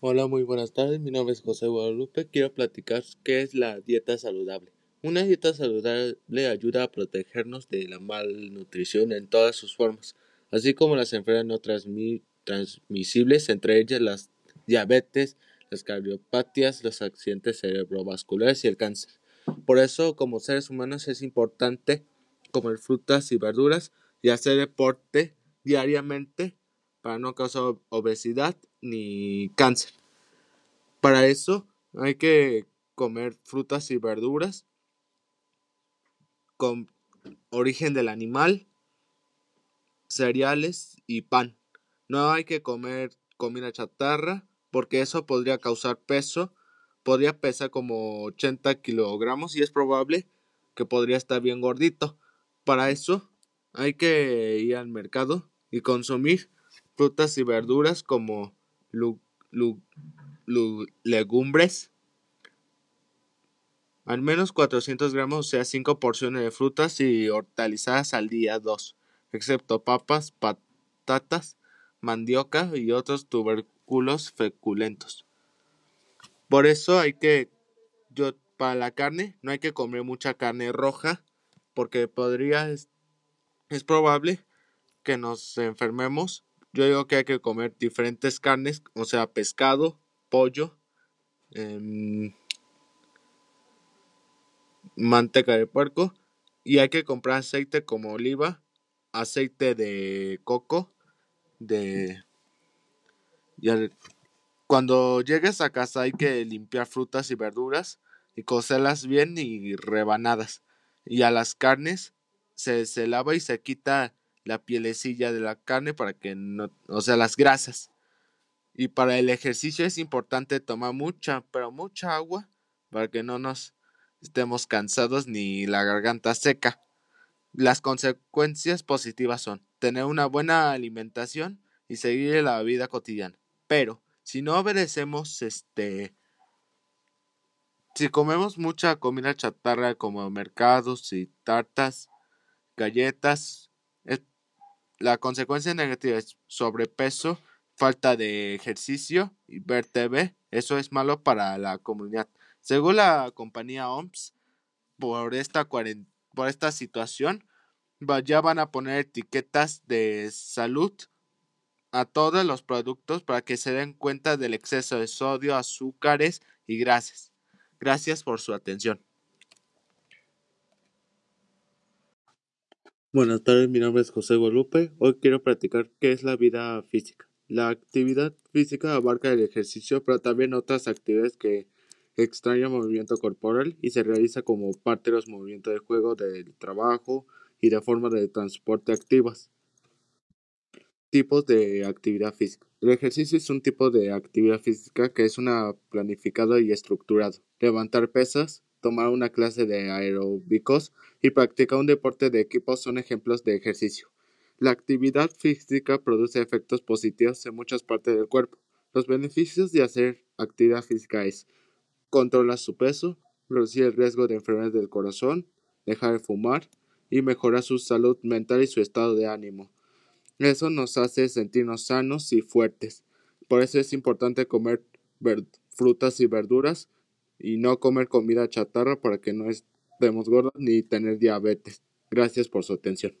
Hola, muy buenas tardes. Mi nombre es José Guadalupe. Quiero platicar qué es la dieta saludable. Una dieta saludable ayuda a protegernos de la malnutrición en todas sus formas, así como las enfermedades no transmisibles, entre ellas las diabetes, las cardiopatías, los accidentes cerebrovasculares y el cáncer. Por eso, como seres humanos, es importante comer frutas y verduras y hacer deporte diariamente para no causar obesidad ni cáncer. Para eso hay que comer frutas y verduras con origen del animal, cereales y pan. No hay que comer comida chatarra porque eso podría causar peso, podría pesar como 80 kilogramos y es probable que podría estar bien gordito. Para eso hay que ir al mercado y consumir frutas y verduras como legumbres, al menos 400 gramos, o sea, 5 porciones de frutas y hortalizas al día, 2, excepto papas, patatas, mandioca y otros tubérculos feculentos. Por eso hay que, yo, para la carne, no hay que comer mucha carne roja, porque podría, es probable que nos enfermemos yo digo que hay que comer diferentes carnes, o sea, pescado, pollo, em, manteca de puerco y hay que comprar aceite como oliva, aceite de coco, de cuando llegues a casa hay que limpiar frutas y verduras y cocerlas bien y rebanadas. Y a las carnes se, se lava y se quita la pielecilla de la carne para que no, o sea, las grasas. Y para el ejercicio es importante tomar mucha, pero mucha agua para que no nos estemos cansados ni la garganta seca. Las consecuencias positivas son tener una buena alimentación y seguir la vida cotidiana. Pero si no obedecemos este si comemos mucha comida chatarra como mercados y tartas, galletas, la consecuencia negativa es sobrepeso, falta de ejercicio y ver TV. Eso es malo para la comunidad. Según la compañía OMS, por esta, por esta situación, ya van a poner etiquetas de salud a todos los productos para que se den cuenta del exceso de sodio, azúcares y grasas. Gracias por su atención. Buenas tardes, mi nombre es José Guadalupe. Hoy quiero platicar qué es la vida física. La actividad física abarca el ejercicio, pero también otras actividades que extrañan movimiento corporal y se realiza como parte de los movimientos de juego, del trabajo y de forma de transporte activas. Tipos de actividad física. El ejercicio es un tipo de actividad física que es una planificada y estructurado. Levantar pesas, tomar una clase de aeróbicos y practicar un deporte de equipo son ejemplos de ejercicio. La actividad física produce efectos positivos en muchas partes del cuerpo. Los beneficios de hacer actividad física es controlar su peso, reducir el riesgo de enfermedades del corazón, dejar de fumar y mejorar su salud mental y su estado de ánimo. Eso nos hace sentirnos sanos y fuertes. Por eso es importante comer frutas y verduras y no comer comida chatarra para que no estemos gordos ni tener diabetes. Gracias por su atención.